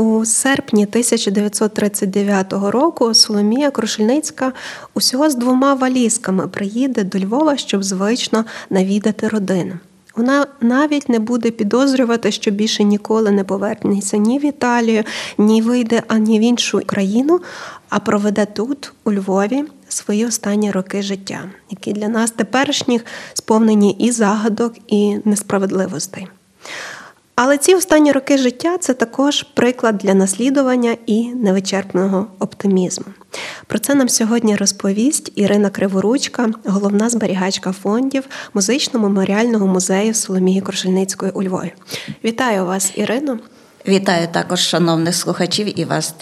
У серпні 1939 року Соломія Крушельницька усього з двома валізками приїде до Львова, щоб звично навідати родину. Вона навіть не буде підозрювати, що більше ніколи не повернеться ні в Італію, ні вийде ані в іншу країну, а проведе тут, у Львові, свої останні роки життя, які для нас теперішніх сповнені і загадок, і несправедливостей. Але ці останні роки життя це також приклад для наслідування і невичерпного оптимізму. Про це нам сьогодні розповість Ірина Криворучка, головна зберігачка фондів музично-меморіального музею Соломії Крушельницької у Львові. Вітаю вас, Ірино. Вітаю також шановних слухачів і вас.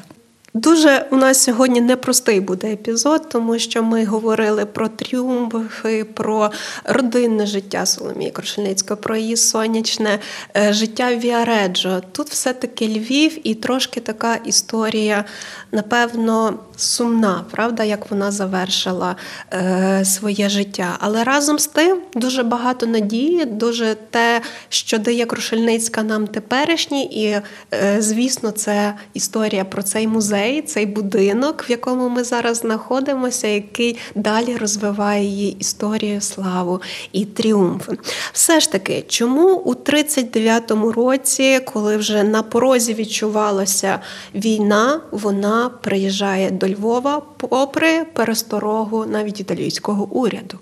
Дуже у нас сьогодні непростий буде епізод, тому що ми говорили про тріумфи, про родинне життя Соломії Крушельницької, про її сонячне е, життя в Віареджо. Тут все-таки Львів і трошки така історія, напевно, сумна, правда, як вона завершила е, своє життя. Але разом з тим дуже багато надії, дуже те, що дає Крушельницька нам теперішній, і, е, звісно, це історія про цей музей, цей будинок, в якому ми зараз знаходимося, який далі розвиває її історію, славу і тріумф. Все ж таки, чому у 39-му році, коли вже на порозі відчувалася війна, вона приїжджає до Львова, попри пересторогу навіть італійського уряду.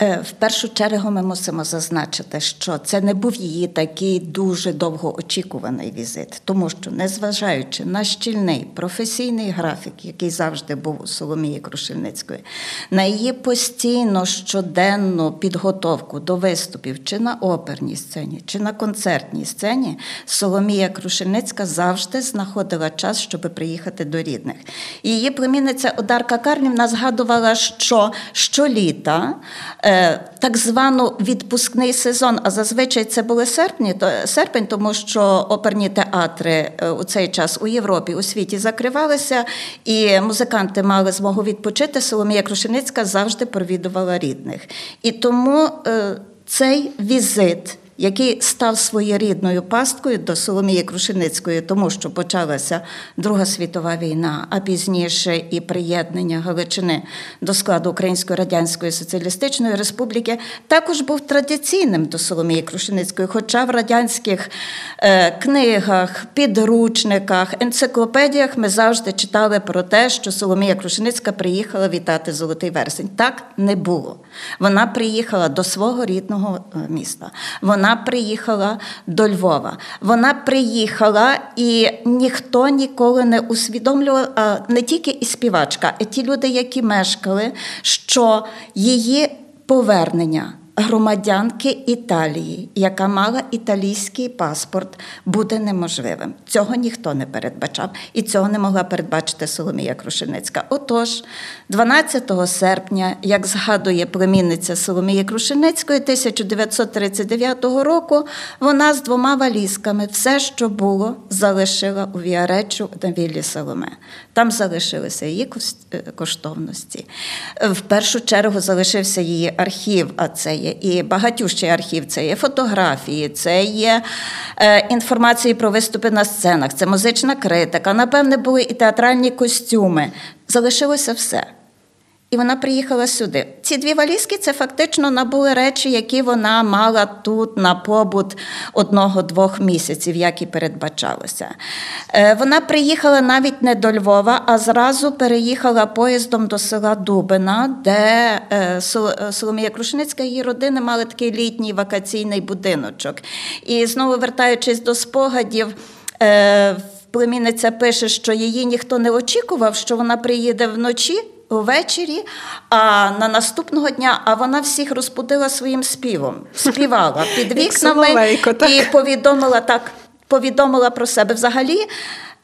Е, в першу чергу ми мусимо зазначити, що це не був її такий дуже довгоочікуваний візит, тому що, незважаючи на щільний професійний графік, який завжди був у Соломії Крушельницької, на її постійно щоденну підготовку до виступів чи на оперній сцені, чи на концертній сцені, Соломія Крушельницька завжди знаходила час, щоб приїхати до рідних. Її племінниця Одарка Карнівна згадувала, що щоліта. Е, так звану відпускний сезон, а зазвичай це були серпні, то серпень, тому що оперні театри е, у цей час у Європі у світі закривалися, і музиканти мали змогу відпочити. Соломія Крушеницька завжди провідувала рідних. І тому е, цей візит який став своєрідною пасткою до Соломії Крушеницької, тому що почалася Друга світова війна, а пізніше і приєднання Галичини до складу Української Радянської Соціалістичної Республіки, також був традиційним до Соломії Крушеницької, хоча в радянських е, книгах, підручниках, енциклопедіях ми завжди читали про те, що Соломія Крушеницька приїхала вітати Золотий вересень. Так не було. Вона приїхала до свого рідного е, міста. Вона вона приїхала до Львова. Вона приїхала, і ніхто ніколи не усвідомлював, не тільки і співачка, а ті люди, які мешкали, що її повернення громадянки Італії, яка мала італійський паспорт, буде неможливим. Цього ніхто не передбачав, і цього не могла передбачити Соломія Крушеницька. Отож, 12 серпня, як згадує племінниця Соломії Крушеницької, 1939 року, вона з двома валізками все, що було, залишила у Віаречу на віллі Соломе. Там залишилися її е, коштовності. В першу чергу залишився її архів, а це є і багатющий архів, це є фотографії, це є е, інформації про виступи на сценах, це музична критика. Напевне, були і театральні костюми. Залишилося все. І вона приїхала сюди. Ці дві валізки це фактично набули речі, які вона мала тут на побут одного-двох місяців, як і передбачалося. Е, вона приїхала навіть не до Львова, а зразу переїхала поїздом до села Дубина, де е, Соломія Крушницька і її родини мали такий літній вакаційний будиночок. І знову вертаючись до спогадів. Е, племінниця пише, що її ніхто не очікував, що вона приїде вночі увечері, а на наступного дня а вона всіх розбудила своїм співом, співала під вікнами і повідомила так, повідомила про себе взагалі.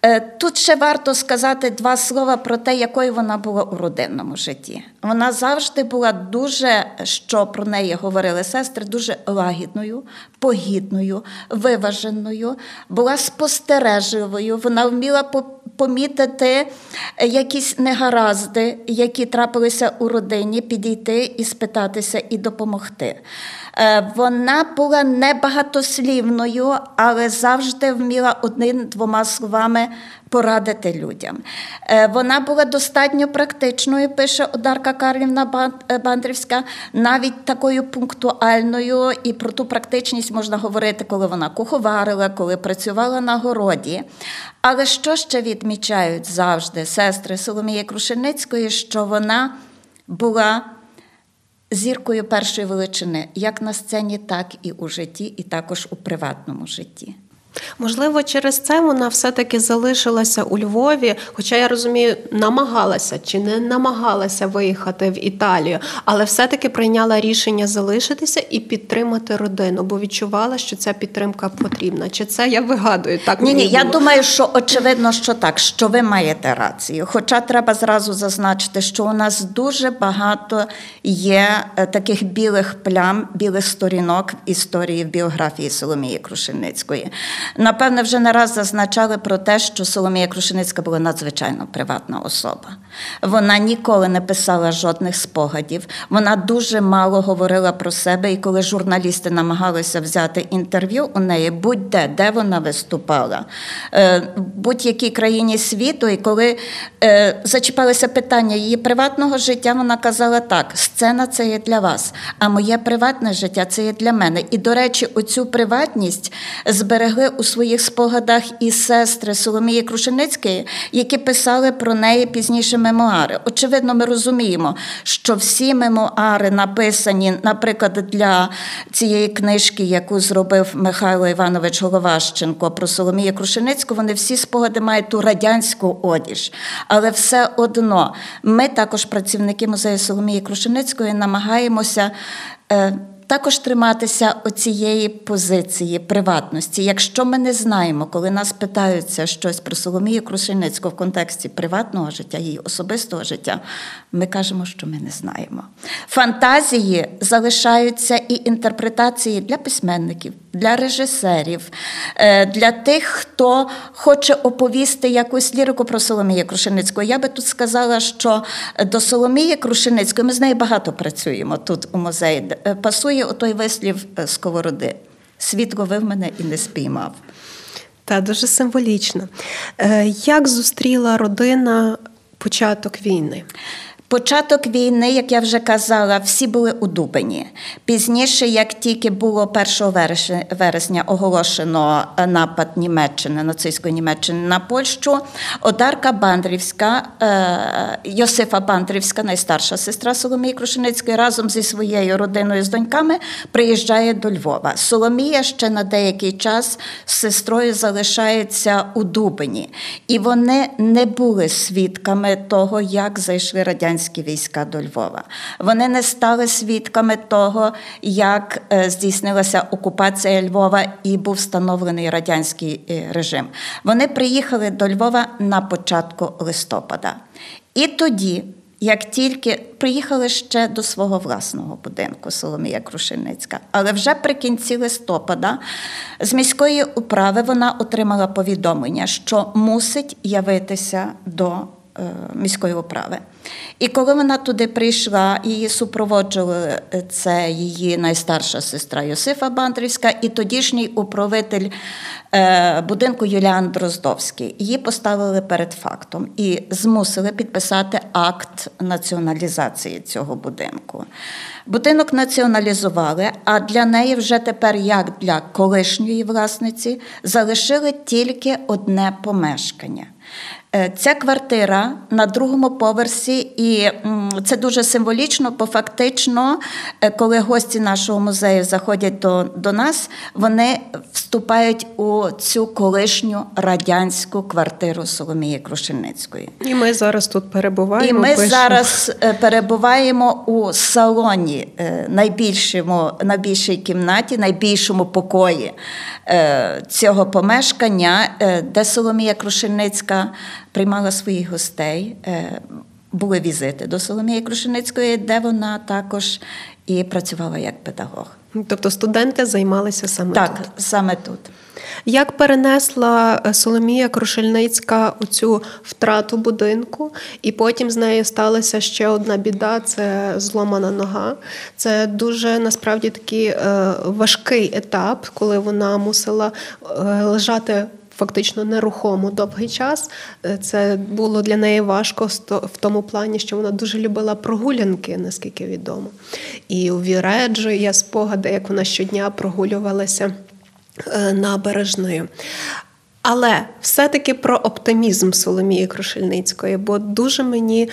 Е, тут ще варто сказати два слова про те, якою вона була у родинному житті. Вона завжди була дуже, що про неї говорили сестри, дуже лагідною, погідною, виваженою, була спостережливою. Вона вміла помітити якісь негаразди, які трапилися у родині, підійти і спитатися і допомогти. Е, вона була небагатослівною, але завжди вміла одним-двома словами порадити людям. Е, вона була достатньо практичною, пише Одарка Карлівна е, Бандрівська, навіть такою пунктуальною, і про ту практичність можна говорити, коли вона куховарила, коли працювала на городі. Але що ще відмічають завжди сестри Соломії Крушеницької, що вона була зіркою першої величини, як на сцені, так і у житті, і також у приватному житті. Можливо, через це вона все-таки залишилася у Львові, хоча я розумію, намагалася чи не намагалася виїхати в Італію, але все-таки прийняла рішення залишитися і підтримати родину, бо відчувала, що ця підтримка потрібна. Чи це я вигадую? Так ні, ні. Я думаю, що очевидно, що так, що ви маєте рацію. Хоча треба зразу зазначити, що у нас дуже багато є е, таких білих плям, білих сторінок в історії в біографії Соломії Крушеницької. Напевне, вже не раз зазначали про те, що Соломія Крушеницька була надзвичайно приватна особа. Вона ніколи не писала жодних спогадів. Вона дуже мало говорила про себе. І коли журналісти намагалися взяти інтерв'ю у неї, будь-де, де вона виступала, е, в будь-якій країні світу, і коли е, зачіпалися питання її приватного життя, вона казала так: сцена це є для вас, а моє приватне життя це є для мене. І, до речі, оцю приватність зберегли у своїх спогадах і сестри Соломії Крушеницької, які писали про неї пізніше мемуари. Очевидно, ми розуміємо, що всі мемуари написані, наприклад, для цієї книжки, яку зробив Михайло Іванович Головащенко про Соломію Крушеницьку, вони всі спогади мають ту радянську одіж. Але все одно ми також, працівники музею Соломії Крушеницької, намагаємося. Також триматися оцієї позиції приватності. Якщо ми не знаємо, коли нас питаються щось про Соломію Крушельницьку в контексті приватного життя, її особистого життя, ми кажемо, що ми не знаємо. Фантазії залишаються і інтерпретації для письменників, для режисерів, е, для тих, хто хоче оповісти якусь лірику про Соломію Крушеницьку. Я би тут сказала, що до Соломії Крушеницької ми з нею багато працюємо тут у музеї. Е, пасує отой вислів е, сковороди. Світ ловив мене і не спіймав. Та дуже символічно. Як зустріла родина початок війни? Початок війни, як я вже казала, всі були у Дубині. Пізніше, як тільки було 1 вересня оголошено напад Німеччини, нацистської Німеччини на Польщу, Одарка Бандрівська, е, Йосифа Бандрівська, найстарша сестра Соломії Крушеницької, разом зі своєю родиною з доньками приїжджає до Львова. Соломія ще на деякий час з сестрою залишається у Дубині, і вони не були свідками того, як зайшли радянські радянські війська до Львова. Вони не стали свідками того, як е, здійснилася окупація Львова і був встановлений радянський е, режим. Вони приїхали до Львова на початку листопада. І тоді. Як тільки приїхали ще до свого власного будинку Соломія Крушельницька, але вже при кінці листопада з міської управи вона отримала повідомлення, що мусить явитися до міської управи. І коли вона туди прийшла, її супроводжували е, це її найстарша сестра Йосифа Бандрівська і тодішній управитель е, будинку Юліан Дроздовський. Її поставили перед фактом і змусили підписати акт націоналізації цього будинку. Будинок націоналізували, а для неї вже тепер, як для колишньої власниці, залишили тільки одне помешкання. Е, ця квартира на другому поверсі, і це дуже символічно, бо фактично, е, коли гості нашого музею заходять до, до нас, вони вступають у цю колишню радянську квартиру Соломії Крушельницької. І ми зараз тут перебуваємо. І ми пишемо. зараз е, перебуваємо у салоні найбільшому, найбільшій кімнаті, найбільшому покої цього помешкання, де Соломія Крушельницька приймала своїх гостей. Е, були візити до Соломії Крушеницької, де вона також і працювала як педагог. Тобто студенти займалися саме так, тут? Так, саме тут. Як перенесла е, Соломія Крушельницька цю втрату будинку, і потім з нею сталася ще одна біда це зломана нога. Це дуже насправді такий е, важкий етап, коли вона мусила лежати фактично нерухомо довгий час. Е, це було для неї важко в тому плані, що вона дуже любила прогулянки, наскільки відомо. І у Віреджо є спогади, як вона щодня прогулювалася е, набережною. Але все-таки про оптимізм Соломії Крушельницької, бо дуже мені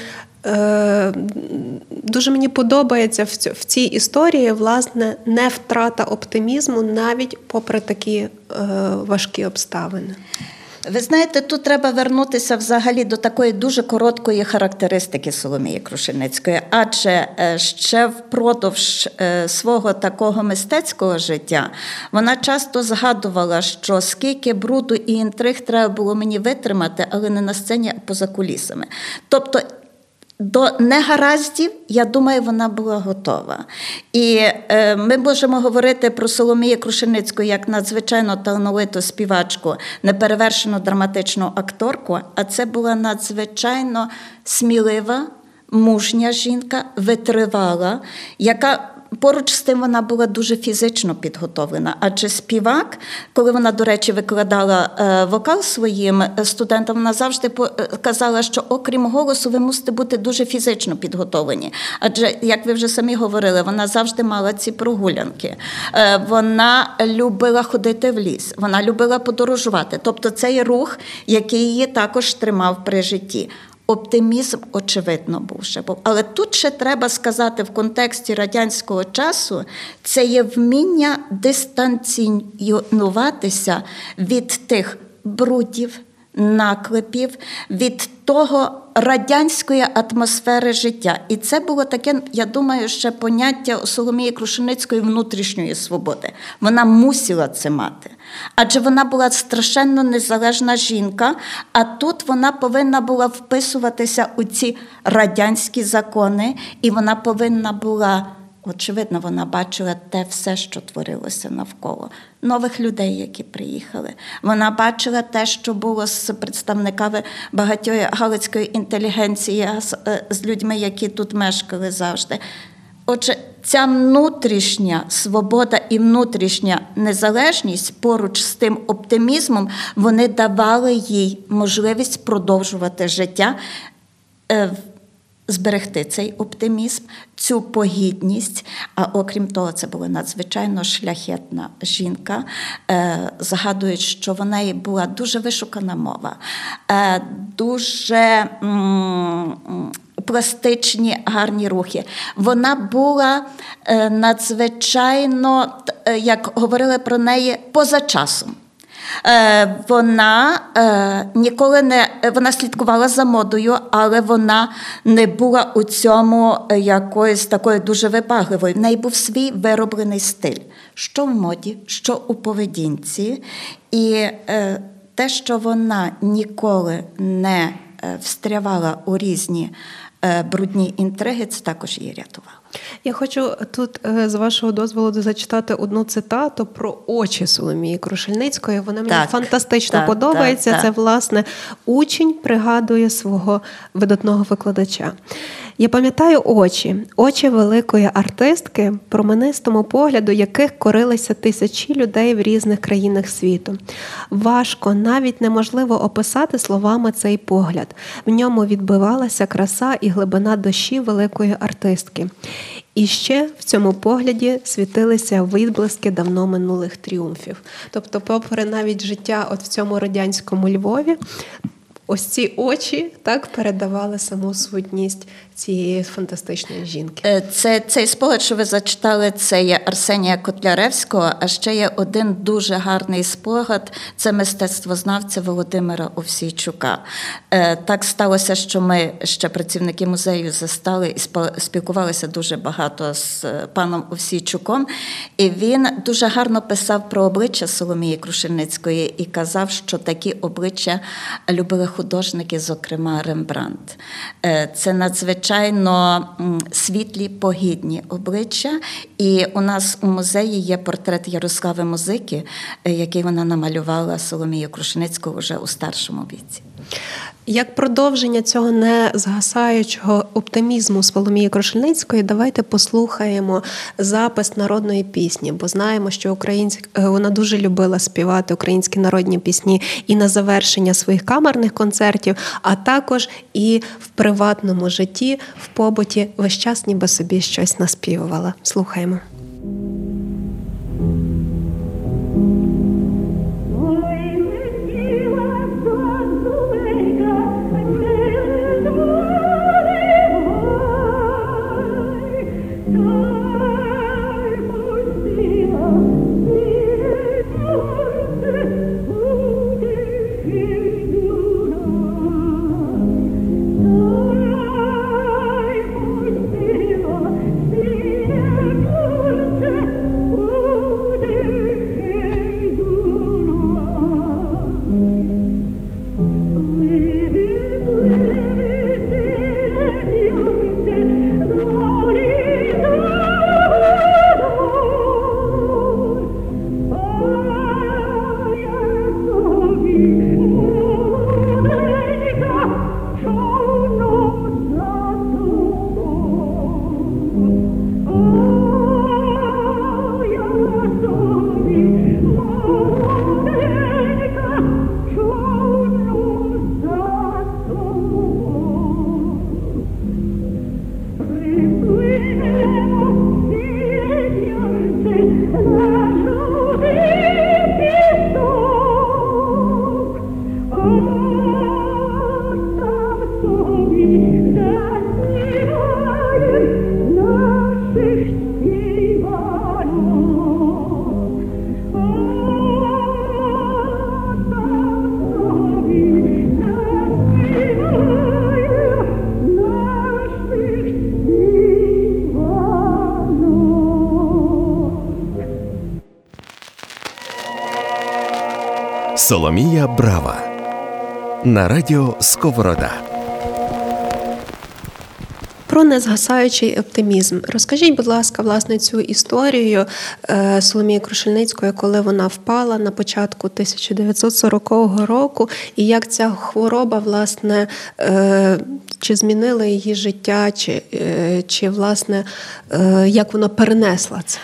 дуже мені подобається в цій історії власне не втрата оптимізму навіть попри такі е, важкі обставини. Ви знаєте, тут треба вернутися взагалі до такої дуже короткої характеристики Соломії Крушельницької, адже е, ще впродовж свого такого мистецького життя вона часто згадувала, що скільки бруду і інтриг треба було мені витримати, але не на сцені, а поза кулісами. Тобто до негараздів, я думаю, вона була готова. І е, ми можемо говорити про Соломію Крушеницьку як надзвичайно талановиту співачку, неперевершену драматичну акторку, а це була надзвичайно смілива, мужня жінка, витривала, яка Поруч з тим вона була дуже фізично підготовлена, адже співак, коли вона, до речі, викладала е, вокал своїм е, студентам, вона завжди е, казала, що окрім голосу, ви мусите бути дуже фізично підготовлені. Адже, як ви вже самі говорили, вона завжди мала ці прогулянки. Вона любила ходити в ліс, вона любила подорожувати. Тобто цей рух, який її також тримав при житті. Оптимізм, очевидно, був ще був. Але тут ще треба сказати в контексті радянського часу, це є вміння дистанціюватися від тих брудів, наклепів, від того радянської атмосфери життя. І це було таке, я думаю, ще поняття Соломії Крушеницької внутрішньої свободи. Вона мусила це мати. Адже вона була страшенно незалежна жінка, а тут вона повинна була вписуватися у ці радянські закони, і вона повинна була. Очевидно, вона бачила те все, що творилося навколо нових людей, які приїхали. Вона бачила те, що було з представниками багатьої галицької інтелігенції, е, з людьми, які тут мешкали завжди. Отже, ця внутрішня свобода і внутрішня незалежність поруч з тим оптимізмом, вони давали їй можливість продовжувати життя. Е, зберегти цей оптимізм, цю погідність. А окрім того, це була надзвичайно шляхетна жінка. Е, згадують, що в неї була дуже вишукана мова, е, дуже пластичні гарні рухи. Вона була е, надзвичайно, як говорили про неї, поза часом. Е, вона е, ніколи не вона слідкувала за модою, але вона не була у цьому якоюсь такою дуже вибагливою. В неї був свій вироблений стиль, що в моді, що у поведінці. І е, те, що вона ніколи не встрявала у різні брудні інтриги, це також її рятувало. Я хочу тут з вашого дозволу зачитати одну цитату про очі Соломії Крушельницької. Вона мені так, фантастично так, подобається. Так, Це власне учень пригадує свого видатного викладача. Я пам'ятаю очі, очі великої артистки, променистому погляду, яких корилися тисячі людей в різних країнах світу. Важко, навіть неможливо описати словами цей погляд. В ньому відбивалася краса і глибина душі великої артистки. І ще в цьому погляді світилися відблиски давно минулих тріумфів. Тобто, попри навіть життя от в цьому радянському Львові, ось ці очі так передавали саму сутність цієї фантастичної жінки. Е, це цей спогад, що ви зачитали, це є Арсенія Котляревського. А ще є один дуже гарний спогад. Це мистецтвознавця Володимира Овсійчука. Е, так сталося, що ми ще працівники музею застали і спілкувалися дуже багато з е, паном Овсійчуком. І він дуже гарно писав про обличчя Соломії Крушельницької і казав, що такі обличчя любили художники, зокрема Рембрандт. Це надзвичайно надзвичайно світлі, погідні обличчя. І у нас у музеї є портрет Ярослави Музики, е, який вона намалювала Соломію Крушницьку вже у старшому віці. Як продовження цього не згасаючого оптимізму Соломії Крошельницької, давайте послухаємо запис народної пісні, бо знаємо, що українська е, вона дуже любила співати українські народні пісні і на завершення своїх камерних концертів, а також і в приватному житті, в побуті весь час ніби собі щось наспівувала. Слухаємо. Соломія Брава на радіо Сковорода. Про незгасаючий оптимізм. Розкажіть, будь ласка, власне, цю історію е, Соломії Крушельницької, коли вона впала на початку 1940 року, і як ця хвороба, власне, е, чи змінила її життя, чи, е, чи власне, як вона перенесла це?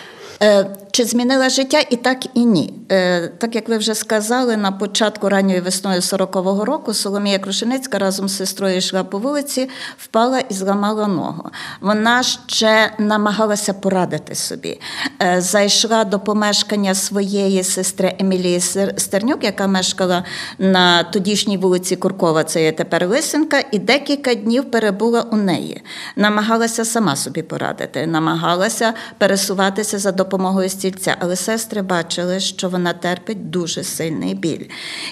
Чи змінила життя і так і ні. Е, Так як ви вже сказали, на початку ранньої весною 40-го року Соломія Крушеницька разом з сестрою йшла по вулиці, впала і зламала ногу. Вона ще намагалася порадити собі. Е, Зайшла до помешкання своєї сестри Емілії Стернюк, яка мешкала на тодішній вулиці Куркова, це є тепер Лисенка, і декілька днів перебула у неї. Намагалася сама собі порадити, намагалася пересуватися за допомогою стільця стільця, але сестри бачили, що вона терпить дуже сильний біль.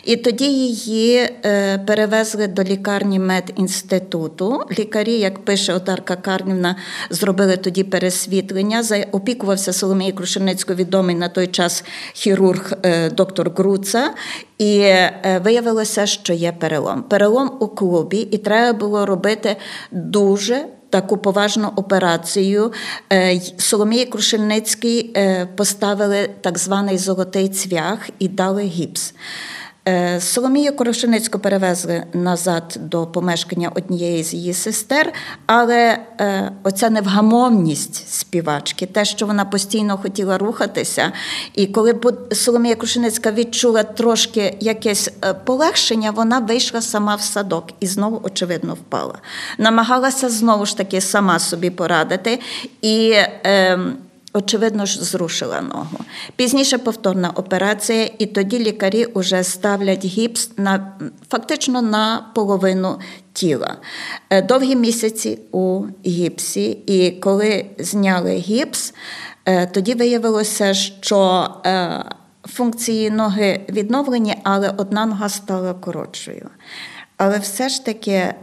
І тоді її е, перевезли до лікарні медінституту. Лікарі, як пише Одарка Карнівна, зробили тоді пересвітлення. Опікувався Соломією Крушельницькою відомий на той час хірург е, доктор Груца. І е, виявилося, що є перелом. Перелом у клубі, і треба було робити дуже таку поважну операцію. Е, Соломії Крушельницькій е, поставили так званий золотий цвях і дали гіпс. Е, Соломію Корошеницьку перевезли назад до помешкання однієї з її сестер, але е, оця невгамовність співачки, те, що вона постійно хотіла рухатися, і коли Соломія Крушеницька відчула трошки якесь е, полегшення, вона вийшла сама в садок і знову, очевидно, впала. Намагалася знову ж таки сама собі порадити. І е, очевидно ж, зрушила ногу. Пізніше повторна операція, і тоді лікарі вже ставлять гіпс на фактично на половину тіла. Е, довгі місяці у гіпсі, і коли зняли гіпс, е, тоді виявилося, що е, функції ноги відновлені, але одна нога стала коротшою. Але все ж таки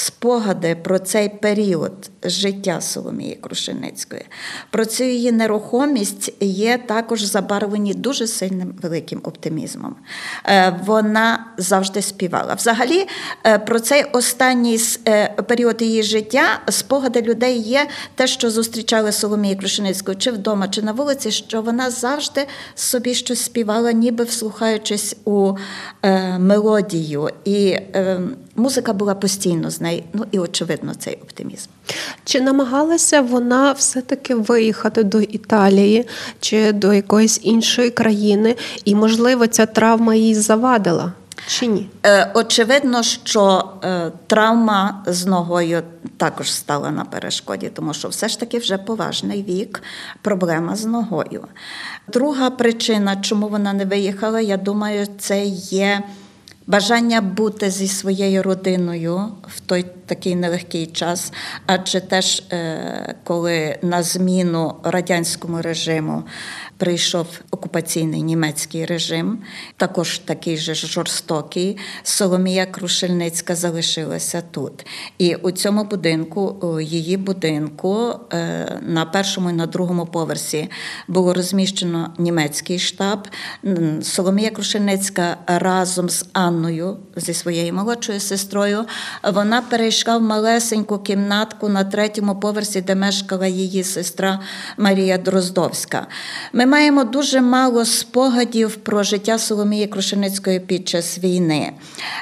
спогади про цей період життя Соломії Крушеницької, про цю її нерухомість є також забарвлені дуже сильним великим оптимізмом. Е, вона завжди співала. Взагалі, е, про цей останній е, період її життя спогади людей є те, що зустрічали Соломії Крушеницької чи вдома, чи на вулиці, що вона завжди собі щось співала, ніби вслухаючись у мелодію. І музика була постійно з нею. Ну і очевидно, цей оптимізм. Чи намагалася вона все-таки виїхати до Італії чи до якоїсь іншої країни, і, можливо, ця травма їй завадила? Чи ні? Е, очевидно, що е, травма з ногою також стала на перешкоді, тому що все ж таки вже поважний вік, проблема з ногою. Друга причина, чому вона не виїхала, я думаю, це є бажання бути зі своєю родиною в той такий нелегкий час, адже теж е, коли на зміну радянському режиму прийшов окупаційний німецький режим, також такий же жорстокий. Соломія Крушельницька залишилася тут. І у цьому будинку, у її будинку, е, на першому і на другому поверсі було розміщено німецький штаб. Соломія Крушельницька разом з Анною, зі своєю молодшою сестрою, вона перейшла в малесеньку кімнатку на третьому поверсі, де мешкала її сестра Марія Дроздовська. Ми маємо дуже мало спогадів про життя Соломії Крушеницької під час війни.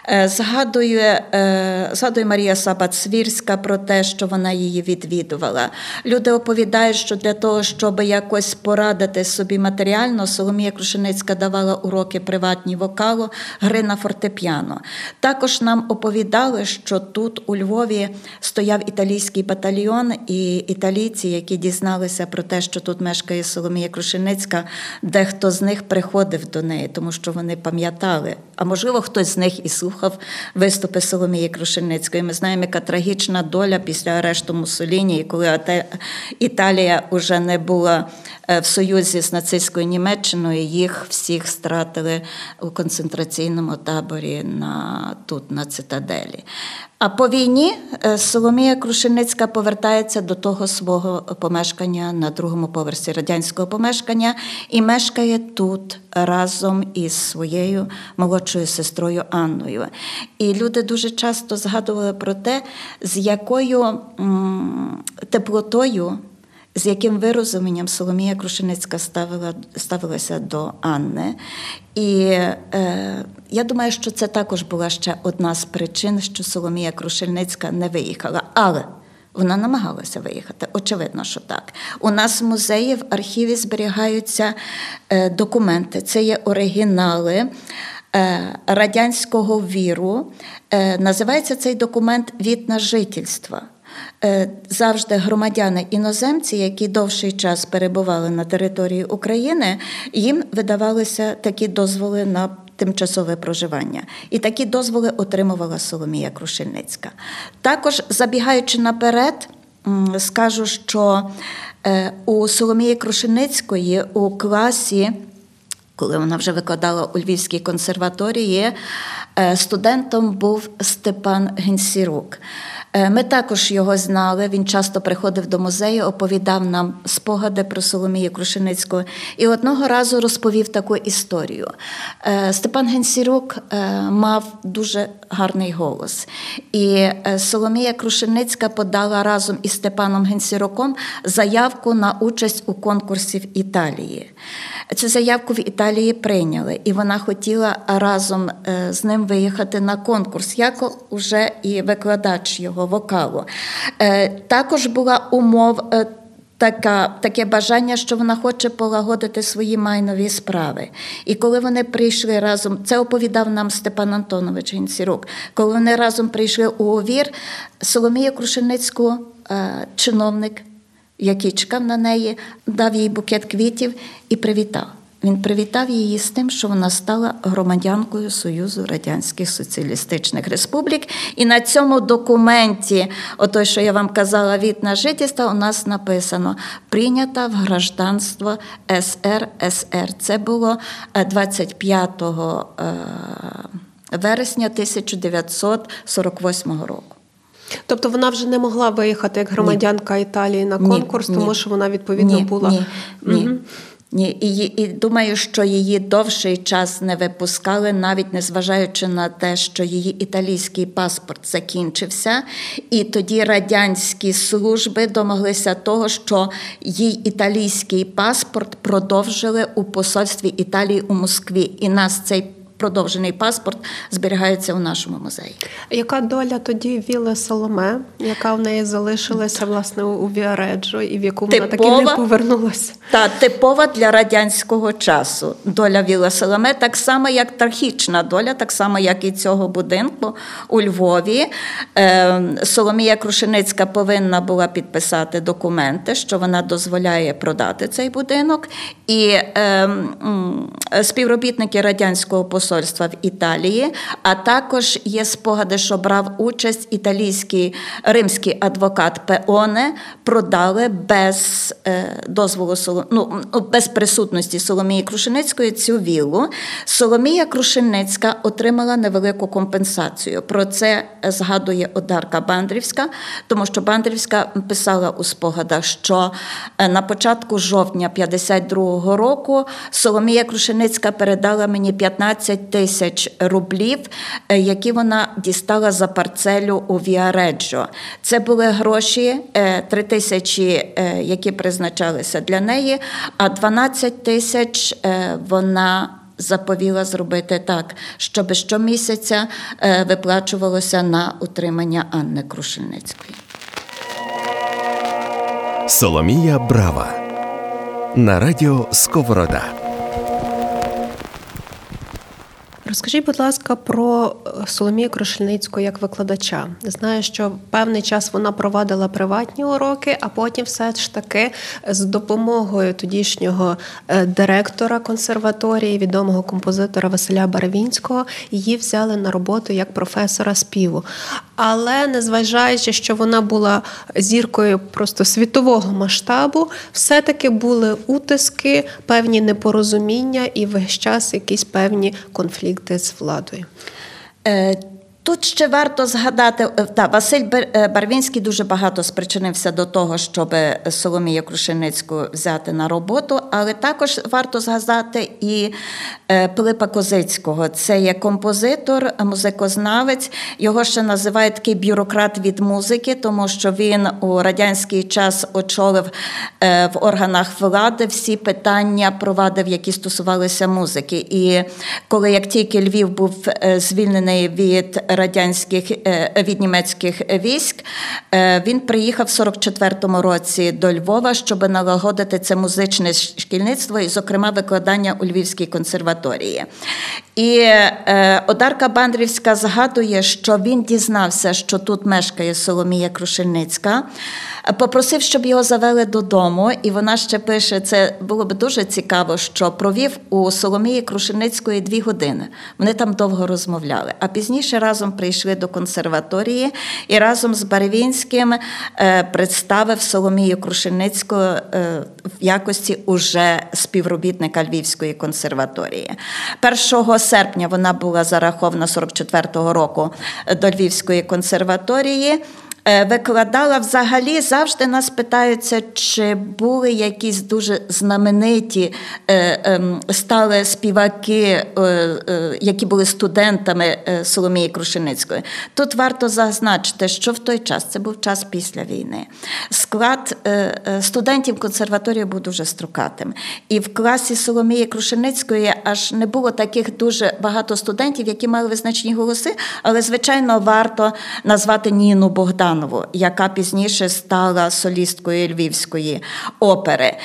Е, згадує е, згадує Марія Сабат-Свірська про те, що вона її відвідувала. Люди оповідають, що для того, щоб якось порадити собі матеріально, Соломія Крушеницька давала уроки приватні вокалу, гри на фортепіано. Також нам оповідали, що тут у Львові стояв італійський батальйон, і італійці, які дізналися про те, що тут мешкає Соломія Крушеницька, Хмельницька, дехто з них приходив до неї, тому що вони пам'ятали. А можливо, хтось з них і слухав виступи Соломії Крушельницької. Ми знаємо, яка трагічна доля після арешту Муссоліні, коли Італія вже не була е, в союзі з нацистською Німеччиною, їх всіх стратили у концентраційному таборі на тут, на цитаделі. А по війні е, Соломія Крушеницька повертається до того свого помешкання на другому поверсі радянського помешкання і мешкає тут разом із своєю молодшою сестрою Анною. І люди дуже часто згадували про те, з якою теплотою з яким вирозумінням Соломія Крушеницька ставила, ставилася до Анни. І е, я думаю, що це також була ще одна з причин, що Соломія Крушельницька не виїхала. Але вона намагалася виїхати. Очевидно, що так. У нас в музеї в архіві зберігаються е, документи. Це є оригінали. Е, радянського віру е, називається цей документ від на жительства. Е, завжди громадяни іноземці, які довший час перебували на території України, їм видавалися такі дозволи на тимчасове проживання. І такі дозволи отримувала Соломія Крушельницька. Також, забігаючи наперед, скажу, що е, у Соломії Крушельницької у класі. Коли вона вже викладала у Львівській консерваторії, е, студентом був Степан Генсірук. Е, ми також його знали. Він часто приходив до музею, оповідав нам спогади про Соломію Крушеницьку. І одного разу розповів таку історію. Е, Степан Генсірук е, мав дуже гарний голос. І Соломія Крушеницька подала разом із Степаном Генсіруком заявку на участь у конкурсі в Італії. Цю заявку в Італії прийняли, і вона хотіла разом з ним виїхати на конкурс, як уже і викладач його вокалу. Е, також була умов. Е, така, Таке бажання, що вона хоче полагодити свої майнові справи. І коли вони прийшли разом, це оповідав нам Степан Антонович Гінсірук, коли вони разом прийшли у Овір, Соломію Крушеницьку, е, чиновник який чекав на неї, дав їй букет квітів і привітав. Він привітав її з тим, що вона стала громадянкою Союзу Радянських Соціалістичних Республік. І на цьому документі, ото, що я вам казала, від на жительство, у нас написано прийнята в гражданство СРСР. Це було 25 е, е, вересня 1948 року. Тобто вона вже не могла виїхати як громадянка ні. Італії на конкурс, ні, тому що вона відповідно ні, була. Ні, ні. Угу. І, і думаю, що її довший час не випускали, навіть незважаючи на те, що її італійський паспорт закінчився, і тоді радянські служби домоглися того, що їй італійський паспорт продовжили у посольстві Італії у Москві. І нас цей продовжений паспорт зберігається у нашому музеї. Яка доля тоді Віли Соломе, яка в неї залишилася власне у Віареджо, і в яку вона таки не повернулася? Та типова для радянського часу доля Віли Соломе, так само, як трагічна доля, так само, як і цього будинку у Львові. Ем, Соломія Крушеницька повинна була підписати документи, що вона дозволяє продати цей будинок, і ем, співробітники радянського посольства посольства в Італії, а також є спогади, що брав участь італійський римський адвокат Пеоне, продали без е, дозволу ну, без присутності Соломії Крушеницької цю віллу. Соломія Крушеницька отримала невелику компенсацію. Про це згадує Одарка Бандрівська, тому що Бандрівська писала у спогадах, що е, на початку жовтня 52-го року Соломія Крушеницька передала мені 15 10 тисяч рублів, е, які вона дістала за парцелю у Віареджо. Це були гроші 3 е, тисячі, е, які призначалися для неї, а 12 тисяч вона. Заповіла зробити так, щоб щомісяця виплачувалося на утримання Анни Крушельницької. Соломія Брава на радіо Сковорода. Розкажіть, будь ласка, про е, Соломію Крошельницьку як викладача. Знаю, що певний час вона провадила приватні уроки, а потім все ж таки з допомогою тодішнього е, директора консерваторії, відомого композитора Василя Барвінського, її взяли на роботу як професора співу. Але незважаючи, що вона була зіркою просто світового масштабу, все-таки були утиски, певні непорозуміння і весь час якісь певні конфлікти з владою. Е, Тут ще варто згадати, е, та Василь е, Барвінський дуже багато спричинився до того, щоб Соломію Крушеницьку взяти на роботу, але також варто згадати і е, Пилипа Козицького. Це є композитор, музикознавець. Його ще називають такий бюрократ від музики, тому що він у радянський час очолив в органах влади всі питання провадив, які стосувалися музики. І коли як тільки Львів був звільнений від радянських е, від німецьких військ. Е, він приїхав в 44-му році до Львова, щоб налагодити це музичне шкільництво, і, зокрема, викладання у Львівській консерваторії. І е, Одарка Бандрівська згадує, що він дізнався, що тут мешкає Соломія Крушельницька попросив, щоб його завели додому, і вона ще пише: це було б дуже цікаво, що провів у Соломії Крушеницької дві години. Вони там довго розмовляли. А пізніше разом прийшли до консерваторії і разом з Барвінським е, представив Соломію Крушеницьку е, в якості уже співробітника Львівської консерваторії. 1 серпня вона була зарахована 44-го року до Львівської консерваторії. Е, викладала взагалі завжди нас питаються, чи були якісь дуже знамениті е, ем, стали співаки, е, які були студентами Соломії Крушеницької. Тут варто зазначити, що в той час це був час після війни. Склад студентів консерваторії був дуже строкатим. І в класі Соломії Крушеницької аж не було таких дуже багато студентів, які мали визначені голоси, але, звичайно, варто назвати Ніну Богдан. Іванову, яка пізніше стала солісткою Львівської опери.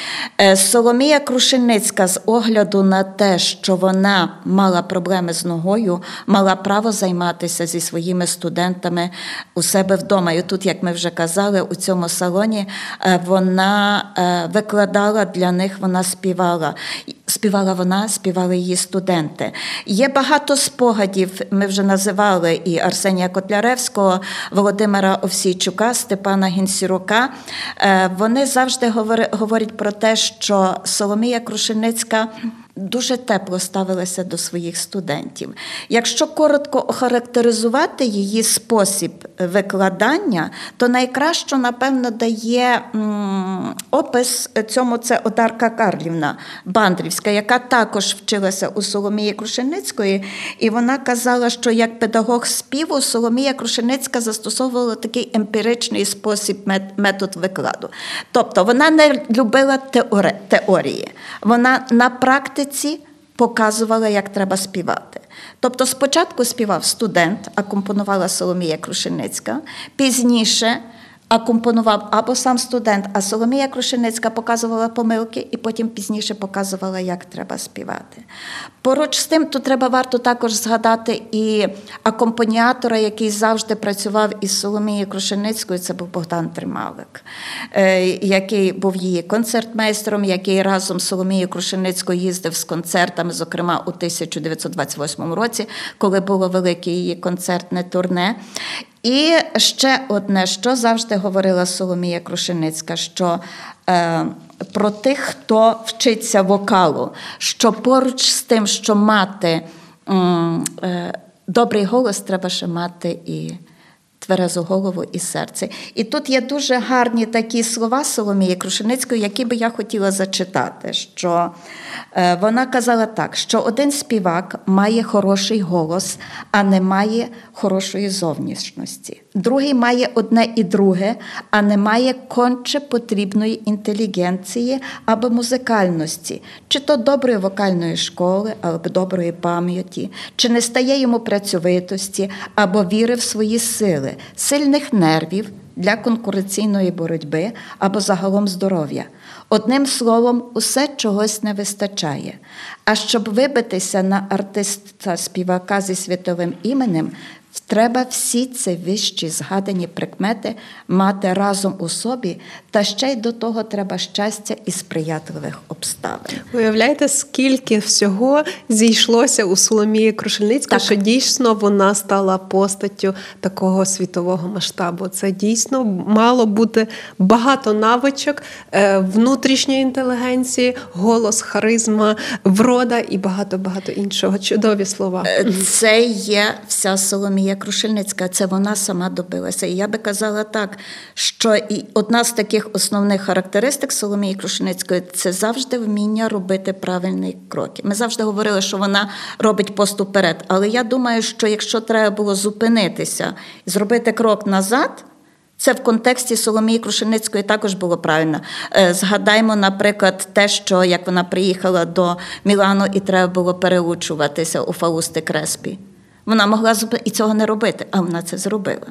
Е, Соломія Крушеницька, з огляду на те, що вона мала проблеми з ногою, мала право займатися зі своїми студентами у себе вдома. І тут, як ми вже казали, у цьому салоні е, вона е, викладала для них, вона співала. Співала вона, співали її студенти. Є багато спогадів. Ми вже називали і Арсенія Котляревського, Володимира Овсійчука, Степана Гінсірука. Е, вони завжди говорять про те, що Соломія Крушеницька дуже тепло ставилася до своїх студентів. Якщо коротко охарактеризувати її спосіб викладання, то найкраще, напевно, дає опис цьому це Одарка Карлівна Бандрівська, яка також вчилася у Соломії Крушеницької, і вона казала, що як педагог співу Соломія Крушеницька застосовувала такий емпіричний спосіб метод викладу. Тобто вона не любила теорії, вона на практиці практиці показувала, як треба співати. Тобто, спочатку співав студент, а компонувала Соломія Крушеницька, пізніше акомпонував або сам студент, а Соломія Крушеницька показувала помилки і потім пізніше показувала, як треба співати. Поруч з тим, тут треба варто також згадати і акомпаніатора, який завжди працював із Соломією Крушеницькою, це був Богдан Трималик, е, який був її концертмейстером, який разом з Соломією Крушеницькою їздив з концертами, зокрема у 1928 році, коли було велике її концертне турне. І ще одне, що завжди говорила Соломія Крушеницька, що е, про тих, хто вчиться вокалу, що поруч з тим, що мати е, добрий голос, треба ще мати і тверезу голову і серце. І тут є дуже гарні такі слова Соломії Крушеницької, які би я хотіла зачитати. що е, Вона казала так, що один співак має хороший голос, а не має хорошої зовнішності. Другий має одне і друге, а не має конче потрібної інтелігенції або музикальності, чи то доброї вокальної школи, або доброї пам'яті, чи не стає йому працьовитості, або віри в свої сили, сильних нервів для конкуренційної боротьби або загалом здоров'я. Одним словом, усе чогось не вистачає. А щоб вибитися на артиста співака зі світовим іменем, Треба всі ці вищі згадані прикмети мати разом у собі, та ще й до того треба щастя і сприятливих обставин. Уявляєте, скільки всього зійшлося у Соломії Крушельницької, що дійсно вона стала постаттю такого світового масштабу. Це дійсно мало бути багато навичок е, внутрішньої інтелігенції, голос, харизма, врода і багато багато іншого. Чудові слова. Е, це є вся Соломія. Соломія Крушельницька, це вона сама добилася. І я би казала так, що і одна з таких основних характеристик Соломії Крушельницької це завжди вміння робити правильні кроки. Ми завжди говорили, що вона робить поступ вперед. Але я думаю, що якщо треба було зупинитися і зробити крок назад. Це в контексті Соломії Крушеницької також було правильно. Е, згадаймо, наприклад, те, що як вона приїхала до Мілану і треба було переучуватися у Фаусти Креспі. Вона могла і цього не робити, а вона це зробила.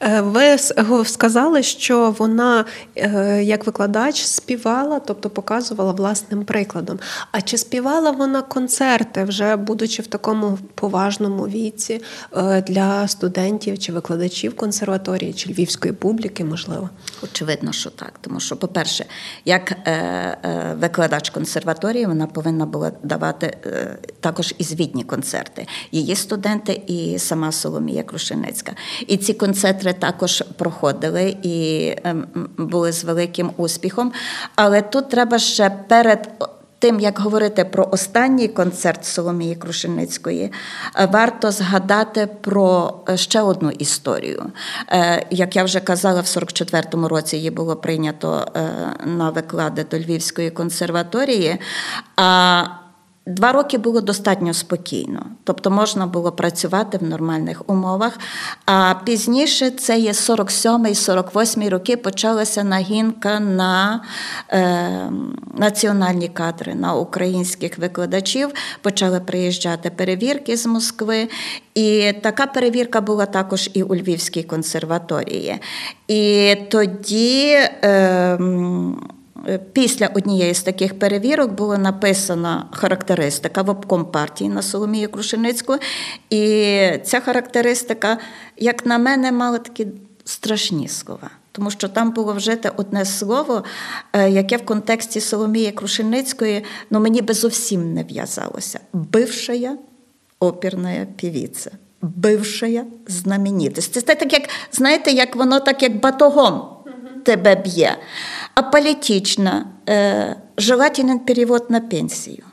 Е, ви сказали, що вона е, як викладач співала, тобто показувала власним прикладом. А чи співала вона концерти, вже будучи в такому поважному віці е, для студентів чи викладачів консерваторії чи львівської публіки, можливо? Очевидно, що так. Тому що, по-перше, як викладач консерваторії, вона повинна була давати також і звітні концерти. Її студенти і сама Соломія Крушеницька. І ці концерти концертри також проходили і ем, були з великим успіхом. Але тут треба ще перед. Тим, як говорити про останній концерт Соломії Крушеницької, е, варто згадати про е, ще одну історію. Е, як я вже казала, в 44-му році її було прийнято на виклади до Львівської консерваторії. А Два роки було достатньо спокійно, тобто можна було працювати в нормальних умовах. А пізніше, це є 47-48 роки, почалася нагінка на е, національні кадри, на українських викладачів. Почали приїжджати перевірки з Москви. І така перевірка була також і у Львівській консерваторії. І тоді. Е, Після однієї з таких перевірок була написана характеристика в обком партії на Соломію Крушеницьку. І ця характеристика, як на мене, мала такі страшні слова. Тому що там було вжите одне слово, е, яке в контексті Соломії Крушеницької ну, мені би зовсім не в'язалося. Бившая оперна півіця. Бившая знаменитість. Це так, як знаєте, як воно так як батогом тебе б'є. Аполітична, е, желательний перевод на пенсію.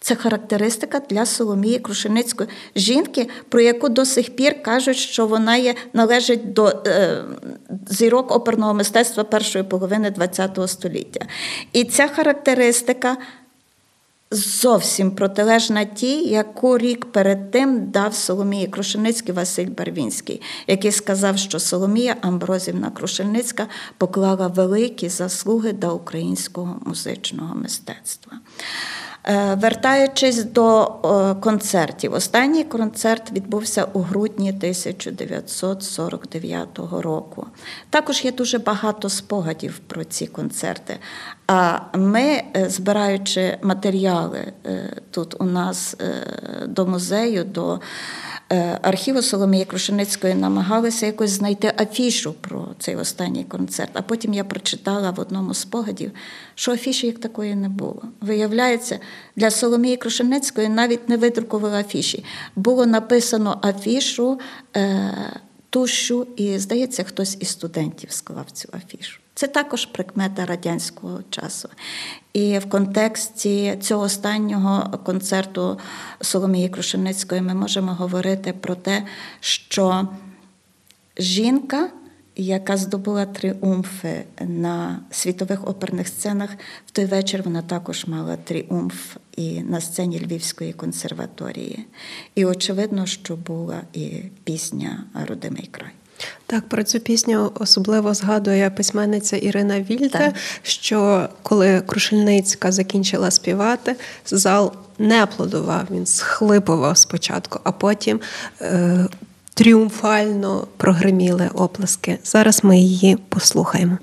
Це характеристика для Соломії Крушеницької жінки, про яку до сих пір кажуть, що вона є, належить до е, зірок оперного мистецтва першої половини ХХ століття. І ця характеристика зовсім протилежна тій, яку рік перед тим дав Соломії Крушельницький Василь Барвінський, який сказав, що Соломія Амброзівна Крушельницька поклала великі заслуги до українського музичного мистецтва. Е, Вертаючись до е, концертів, останній концерт відбувся у грудні 1949 року. Також є дуже багато спогадів про ці концерти. А ми, е, збираючи матеріали тут у нас до музею, до архіву Соломії Крушеницької, намагалися якось знайти афішу про цей останній концерт. А потім я прочитала в одному з спогадів, що афіші як такої не було. Виявляється, для Соломії Крушенецької навіть не видрукували афіші. Було написано афішу е, тушу, і, здається, хтось із студентів склав цю афішу. Це також прикмета радянського часу. І в контексті цього останнього концерту Соломії Крушенецької ми можемо говорити про те, що жінка яка здобула тріумфи на світових оперних сценах. В той вечір вона також мала тріумф і на сцені Львівської консерваторії. І очевидно, що була і пісня Родимий край. Так, про цю пісню особливо згадує письменниця Ірина Вільте, так. що коли Крушельницька закінчила співати, зал не аплодував, він схлипував спочатку, а потім е, тріумфально прогриміли оплески. Зараз ми її послухаємо.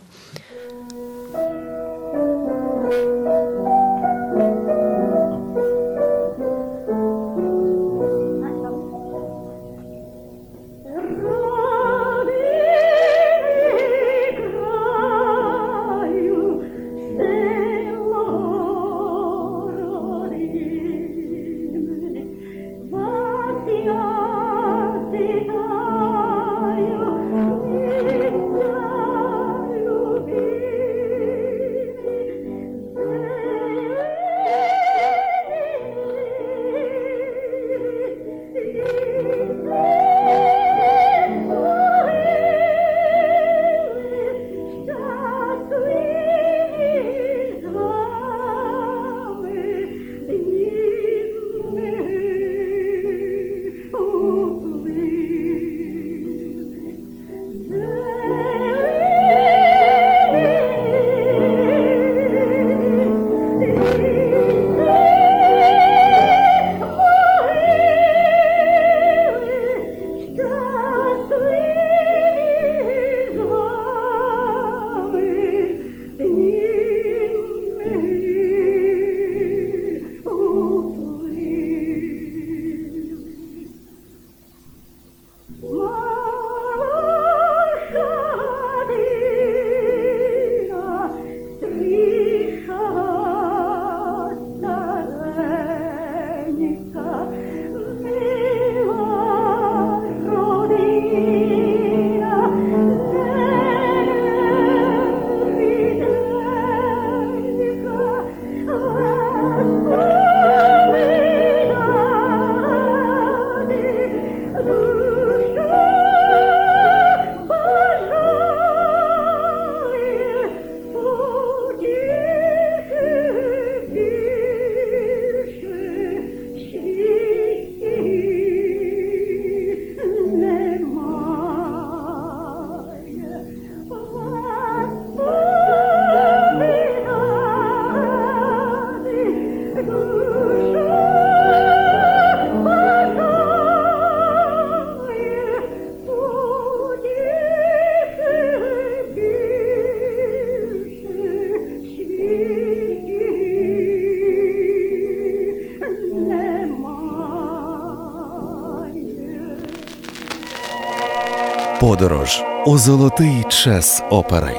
Подорож у золотий час опери.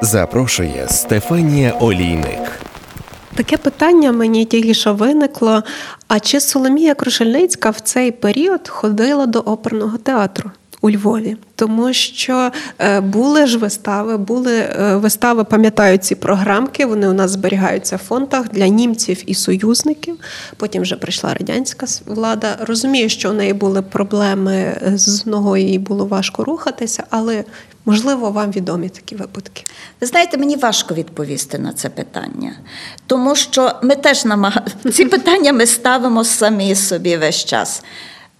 Запрошує Стефанія Олійник. Таке питання мені тільки що виникло. А чи Соломія Крушельницька в цей період ходила до оперного театру? У Львові, тому що е, були ж вистави, були е, вистави, пам'ятаю ці програмки. Вони у нас зберігаються в фондах для німців і союзників. Потім вже прийшла радянська влада. Розумію, що у неї були проблеми з ногою, їй було важко рухатися, але можливо вам відомі такі випадки. Ви знаєте, мені важко відповісти на це питання, тому що ми теж намагаємося ці питання ми ставимо самі собі весь час.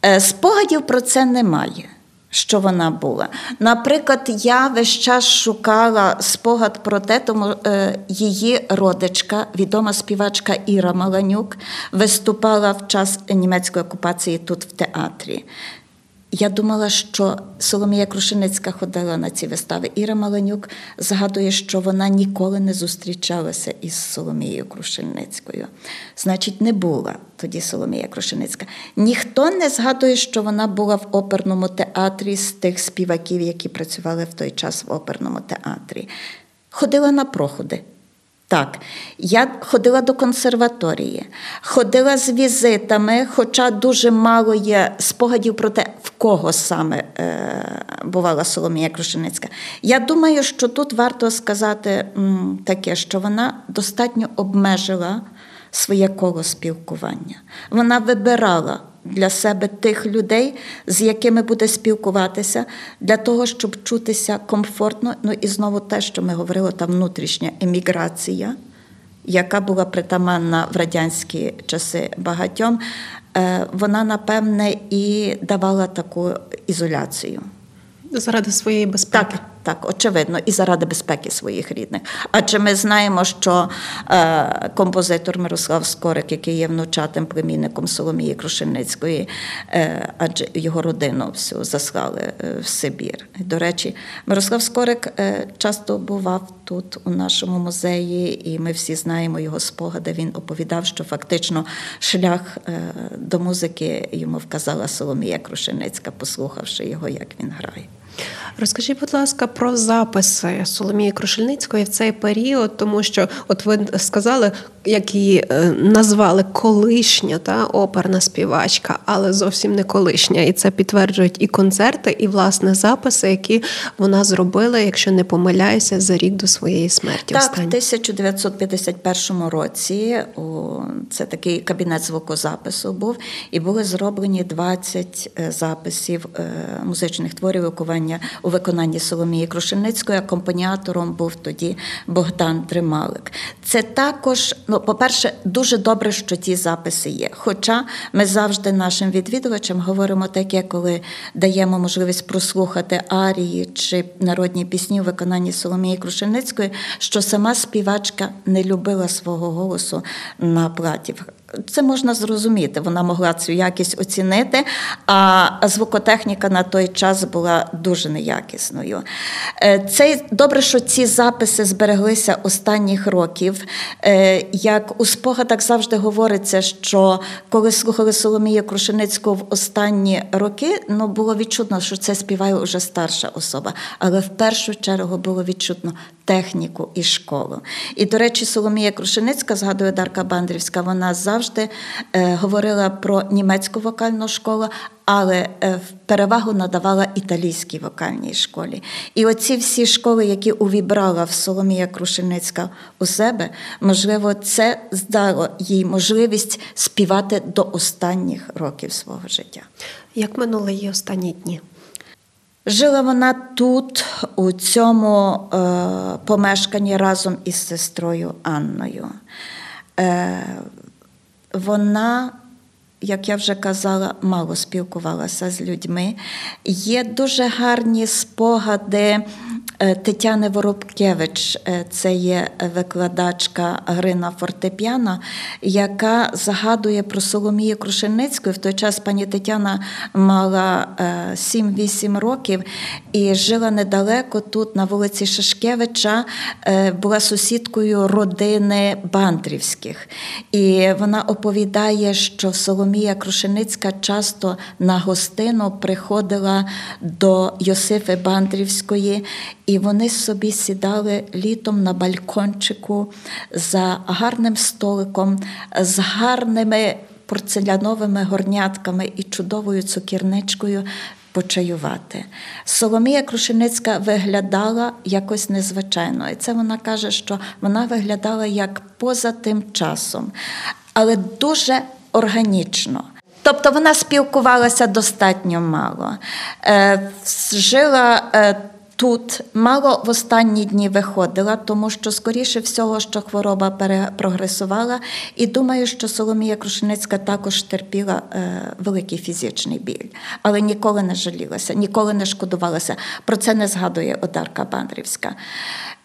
Е, спогадів про це немає що вона була. Наприклад, я весь час шукала спогад про те, тому е, її родичка, відома співачка Іра Маланюк, виступала в час німецької окупації тут в театрі. Я думала, що Соломія Крушеницька ходила на ці вистави. Іра Маленюк згадує, що вона ніколи не зустрічалася із Соломією Крушельницькою. Значить, не була тоді Соломія Крушеницька. Ніхто не згадує, що вона була в оперному театрі з тих співаків, які працювали в той час в оперному театрі. Ходила на проходи. Так, я ходила до консерваторії, ходила з візитами, хоча дуже мало є спогадів про те, в кого саме е, бувала Соломія Крушеницька. Я думаю, що тут варто сказати таке, що вона достатньо обмежила своє коло спілкування. Вона вибирала для себе тих людей, з якими буде спілкуватися, для того, щоб чутися комфортно. Ну і знову те, що ми говорили, там внутрішня еміграція, яка була притаманна в радянські часи багатьом, е, вона напевне і давала таку ізоляцію. Заради своєї безпеки. Так. Так, очевидно, і заради безпеки своїх рідних. Адже ми знаємо, що е, композитор Мирослав Скорик, який є внучатим племінником Соломії Крушельницької, е, адже його родину всю заслали е, в Сибір. До речі, Мирослав Скорик е, часто бував тут, у нашому музеї, і ми всі знаємо його спогади. Він оповідав, що фактично шлях е, до музики йому вказала Соломія Крушельницька, послухавши його, як він грає. Розкажіть, будь ласка, про записи Соломії Крушельницької в цей період, тому що, от ви сказали, як її е, назвали колишня та оперна співачка, але зовсім не колишня. І це підтверджують і концерти, і власне записи, які вона зробила, якщо не помиляюся, за рік до своєї смерті. Так, останні. в 1951 році це такий кабінет звукозапису був, і були зроблені 20 е, записів е, музичних творів у виконанні Соломії Крушельницької. Акомпаніатором був тоді Богдан Трималик. Це також, ну, по-перше, дуже добре, що ті записи є. Хоча ми завжди нашим відвідувачам говоримо таке, коли даємо можливість прослухати арії чи народні пісні у виконанні Соломії Крушельницької, що сама співачка не любила свого голосу на платі депутатів. Це можна зрозуміти. Вона могла цю якість оцінити, а звукотехніка на той час була дуже неякісною. Е, це добре, що ці записи збереглися останніх років. Е, як у спогадах завжди говориться, що коли слухали Соломію Крушеницьку в останні роки, ну було відчутно, що це співає вже старша особа, але в першу чергу було відчутно техніку і школу. І, до речі, Соломія Крушеницька, згадує Дарка Бандрівська, вона завжди е, говорила про німецьку вокальну школу, але е, перевагу надавала італійській вокальній школі. І оці всі школи, які увібрала в Соломія Крушеницька у себе, можливо, це здало їй можливість співати до останніх років свого життя. Як минули її останні дні? Жила вона тут, у цьому е, помешканні разом із сестрою Анною. Е, Вона, як я вже казала, мало спілкувалася з людьми. Є дуже гарні спогади Тетяни Воробкевич, е, це є викладачка гри на фортепіано, яка згадує про Соломію Крушельницьку. В той час пані Тетяна мала 7-8 років і жила недалеко тут, на вулиці Шашкевича, була сусідкою родини Бандрівських. І вона оповідає, що Соломія Крушеницька часто на гостину приходила до Йосифи Бандрівської, і вони собі сідали літом на балькончику за гарним столиком, з гарними порцеляновими горнятками і чудовою цукірничкою. Почаювати. Соломія Крушеницька виглядала якось незвичайно. І це вона каже, що вона виглядала як поза тим часом, але дуже органічно. Тобто вона спілкувалася достатньо мало. Е, жила е, тут, мало в останні дні виходила, тому що, скоріше всього, що хвороба перепрогресувала, і думаю, що Соломія Крушеницька також терпіла е, великий фізичний біль, але ніколи не жалілася, ніколи не шкодувалася. Про це не згадує Одарка Бандрівська.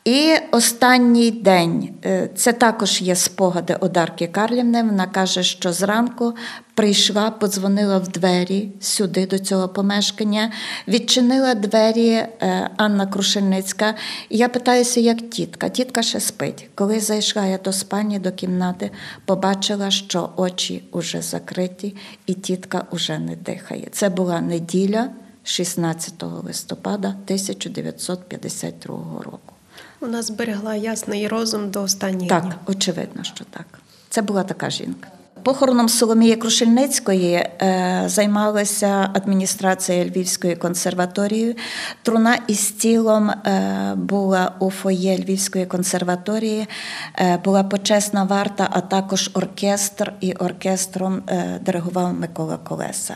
І останній день е, це також є спогади Одарки Карлівни. Вона каже, що зранку прийшла, подзвонила в двері сюди, до цього помешкання, відчинила двері е, Анна Крушельницька. Я питаюся, як тітка. Тітка ще спить. Коли зайшла я до спальні, до кімнати, побачила, що очі вже закриті, і тітка вже не дихає. Це була неділя 16 листопада 1952 року. Вона зберегла ясний розум до останніх так, днів. Очевидно, що так. Це була така жінка. Похороном Соломії Крушельницької е, займалася адміністрація Львівської консерваторії. Труна із тілом е, була у фоє Львівської консерваторії, е, була почесна варта, а також оркестр, і оркестром диригував Микола Колеса.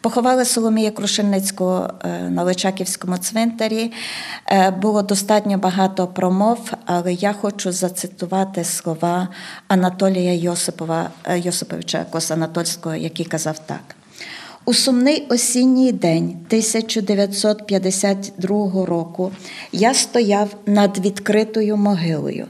Поховали Соломію Крушельницьку на Личаківському цвинтарі. Було достатньо багато промов, але я хочу зацитувати слова Анатолія Йосипова. Йосиповича Косанатольського, який казав так. У сумний осінній день 1952 року я стояв над відкритою могилою.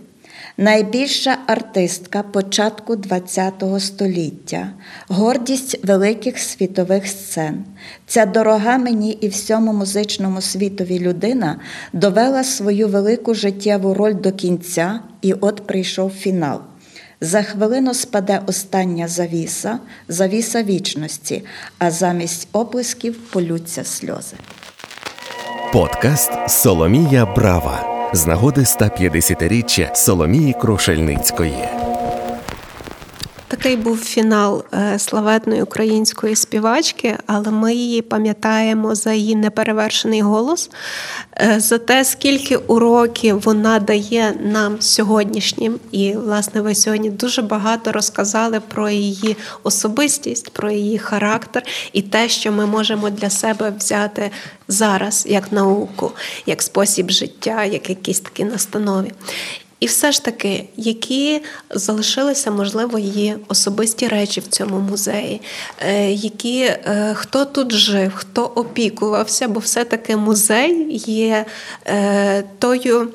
Найбільша артистка початку ХХ століття, гордість великих світових сцен. Ця дорога мені і всьому музичному світові людина довела свою велику життєву роль до кінця, і от прийшов фінал. За хвилину спаде остання завіса, завіса вічності, а замість оплесків полються сльози. Подкаст Соломія Брава з нагоди 150-річчя Соломії Крушельницької. Такий був фінал е, славетної української співачки, але ми її пам'ятаємо за її неперевершений голос, е, за те, скільки уроків вона дає нам сьогоднішнім. І, власне, ви сьогодні дуже багато розказали про її особистість, про її характер і те, що ми можемо для себе взяти зараз як науку, як спосіб життя, як якісь такі настанови. І все ж таки, які залишилися, можливо, її особисті речі в цьому музеї, е, які е, хто тут жив, хто опікувався, бо все-таки музей є е, тою.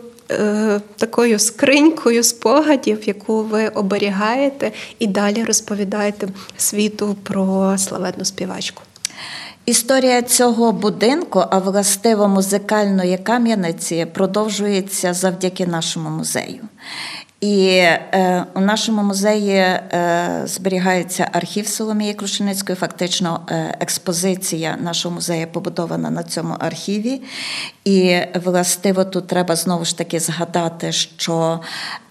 Такою скринькою спогадів, яку ви оберігаєте, і далі розповідаєте світу про славетну співачку. Історія цього будинку, а властиво музикальної кам'яниці, продовжується завдяки нашому музею. І е, у нашому музеї е, зберігається архів Соломії Крушеницької. Фактично, е, експозиція нашого музею побудована на цьому архіві. І властиво тут треба знову ж таки згадати, що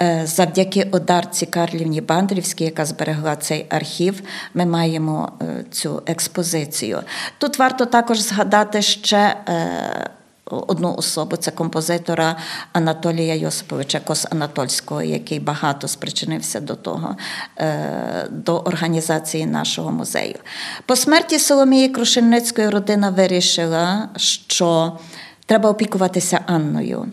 е, завдяки одарці Карлівні Бандрівській, яка зберегла цей архів, ми маємо е, цю експозицію. Тут варто також згадати ще. Одну особу це композитора Анатолія Йосиповича Кос-Анатольського, який багато спричинився до того, е, до організації нашого музею. По смерті Соломії Крушельницької родина вирішила, що треба опікуватися Анною.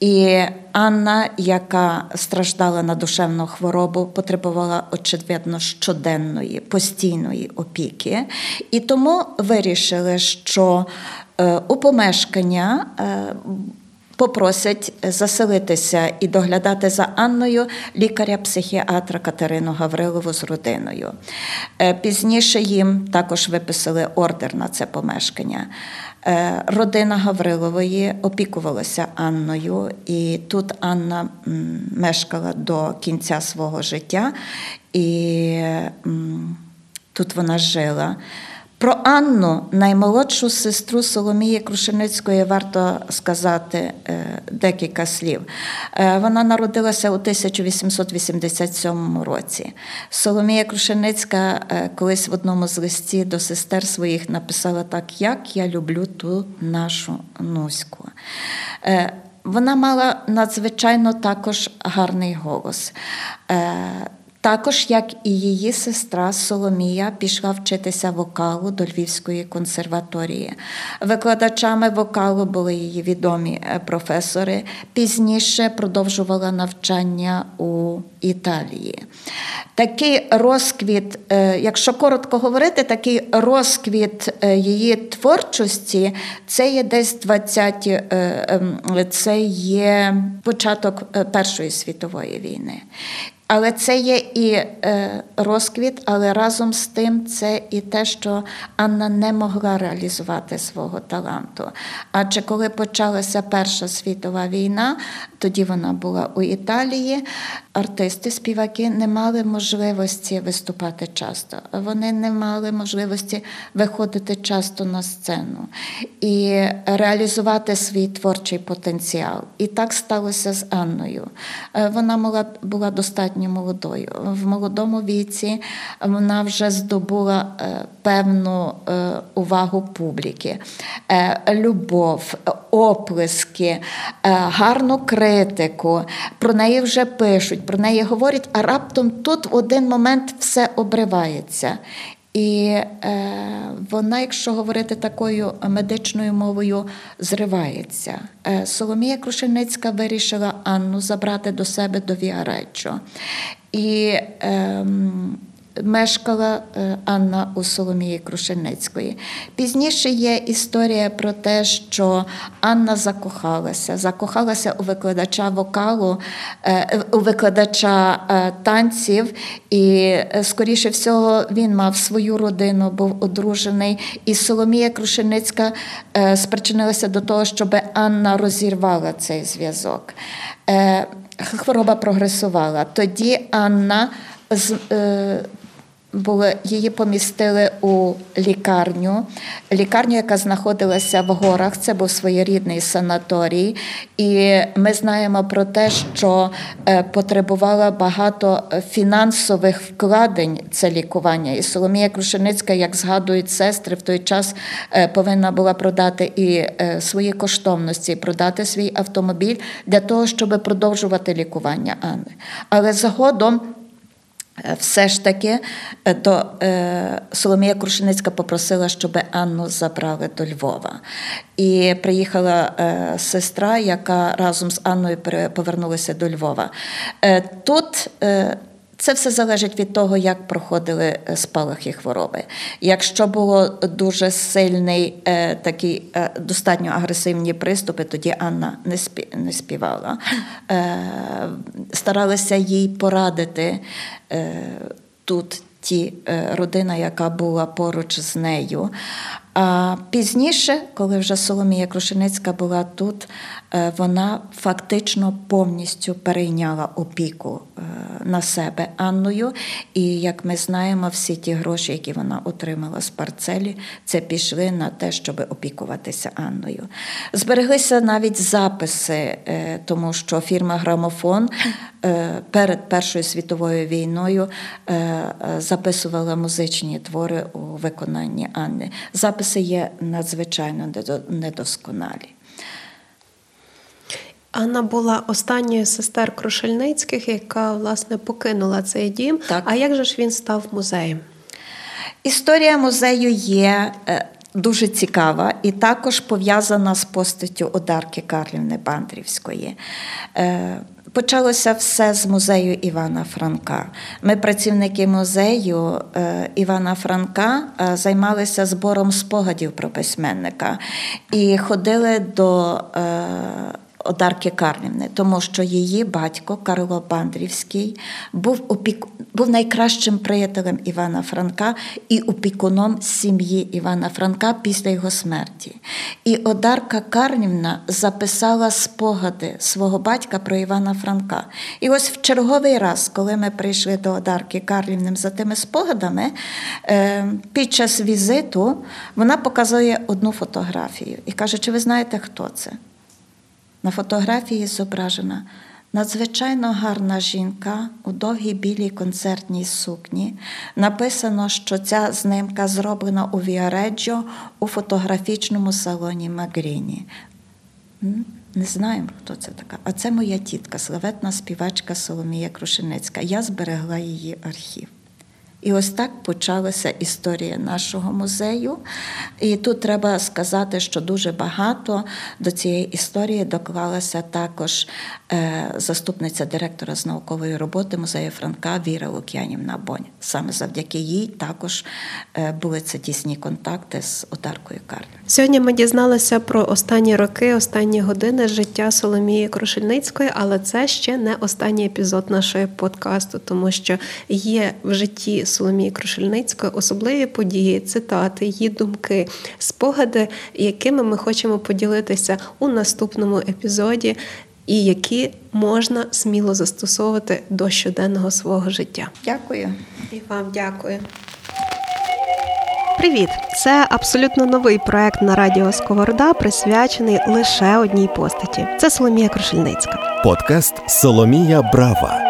І Анна, яка страждала на душевну хворобу, потребувала очевидно щоденної, постійної опіки. І тому вирішили, що Е, у помешкання е, попросять заселитися і доглядати за Анною лікаря-психіатра Катерину Гаврилову з родиною. Е, пізніше їм також виписали ордер на це помешкання. Е, родина Гаврилової опікувалася Анною, і тут Анна мешкала до кінця свого життя, і тут вона жила. Про Анну, наймолодшу сестру Соломії Крушеницької, варто сказати е, декілька слів. Е, вона народилася у 1887 році. Соломія Крушеницька е, колись в одному з листів до сестер своїх написала так, як я люблю ту нашу Нуську. Вона мала надзвичайно також гарний голос. Також, як і її сестра Соломія, пішла вчитися вокалу до Львівської консерваторії. Викладачами вокалу були її відомі е, професори. Пізніше продовжувала навчання у Італії. Такий розквіт, е, якщо коротко говорити, такий розквіт е, її творчості це є десь 20-ті, ем, це є початок Першої світової війни. Але це є і е, розквіт, але разом з тим це і те, що Анна не могла реалізувати свого таланту. Адже коли почалася Перша світова війна, тоді вона була у Італії. Артисти, співаки не мали можливості виступати часто. Вони не мали можливості виходити часто на сцену і реалізувати свій творчий потенціал. І так сталося з Анною. Е, вона була достатньо молодою. В молодому віці вона вже здобула е, певну е, увагу публіки, любов, оплески, гарну критику. Про неї вже пишуть, про неї говорять, а раптом тут в один момент все обривається. І е, вона, якщо говорити такою медичною мовою, зривається. Е, Соломія Крушеницька вирішила Анну забрати до себе до Віареччо. І е, мешкала е, Анна у Соломії Крушеницької. Пізніше є історія про те, що Анна закохалася, закохалася у викладача вокалу, е, у викладача е, танців, і, скоріше всього, він мав свою родину, був одружений. І Соломія Крушеницька спричинилася до того, щоб Анна розірвала цей зв'язок. Хвороба прогресувала. Тоді Анна були, її помістили у лікарню, лікарню, яка знаходилася в горах, це був своєрідний санаторій. І ми знаємо про те, що е, потребувала багато фінансових вкладень це лікування. І Соломія Крушеницька, як згадують сестри, в той час е, повинна була продати і е, свої коштовності, продати свій автомобіль для того, щоб продовжувати лікування Анни. Але згодом. Е, все ж таки, е, то е, Соломія Крушеницька попросила, щоб Анну забрали до Львова. І приїхала сестра, яка разом з Анною повернулася до Львова. Тут це все залежить від того, як проходили е, спалахи хвороби. Якщо було дуже сильний е, такий е, достатньо агресивні приступи, тоді Анна не спі, не співала. Старалися їй порадити тут ті родина, яка була поруч з нею. А пізніше, коли вже Соломія Крушеницька була тут, е, вона фактично повністю перейняла опіку е, на себе Анною. І як ми знаємо, всі ті гроші, які вона отримала з парцелі, це пішли на те, щоб опікуватися Анною. Збереглися навіть записи, тому що фірма Грамофон перед Першою світовою війною записувала музичні твори у виконанні Анни. Записи є надзвичайно недосконалі. Анна була останньою сестер Крушельницьких, яка власне покинула цей дім. Так. А як же ж він став музеєм? Історія музею є е, дуже цікава і також пов'язана з постаттю Одарки Карлівни Бандрівської. Е, Почалося все з музею Івана Франка. Ми, працівники музею е, Івана Франка, е, займалися збором спогадів про письменника і ходили до Одарки Карлівни, тому що її батько Карло Бандрівський був опік... був найкращим приятелем Івана Франка і опікуном сім'ї Івана Франка після його смерті. І Одарка Карлівна записала спогади свого батька про Івана Франка. І ось в черговий раз, коли ми прийшли до Одарки Карлівни за тими спогадами, е, під час візиту вона показує одну фотографію і каже: Чи ви знаєте, хто це? На фотографії зображена надзвичайно гарна жінка у довгій білій концертній сукні. Написано, що ця знимка зроблена у Віареджо у фотографічному салоні Магріні. Не знаємо, хто це така. А це моя тітка, славетна співачка Соломія Крушеницька. Я зберегла її архів. І ось так почалася історія нашого музею. І тут треба сказати, що дуже багато до цієї історії доклалася також заступниця директора з наукової роботи музею Франка Віра Лук'янівна Бонь. Саме завдяки їй також е, були це тісні контакти з Одаркою Карлю. Сьогодні ми дізналися про останні роки, останні години життя Соломії Крушельницької, але це ще не останній епізод нашого подкасту, тому що є в житті. Соломії Крушельницької особливі події, цитати, її думки, спогади, якими ми хочемо поділитися у наступному епізоді, і які можна сміло застосовувати до щоденного свого життя. Дякую. І вам дякую. Привіт! Це абсолютно новий проект на радіо Сковорода, присвячений лише одній постаті. Це Соломія Крушельницька. Подкаст Соломія Брава.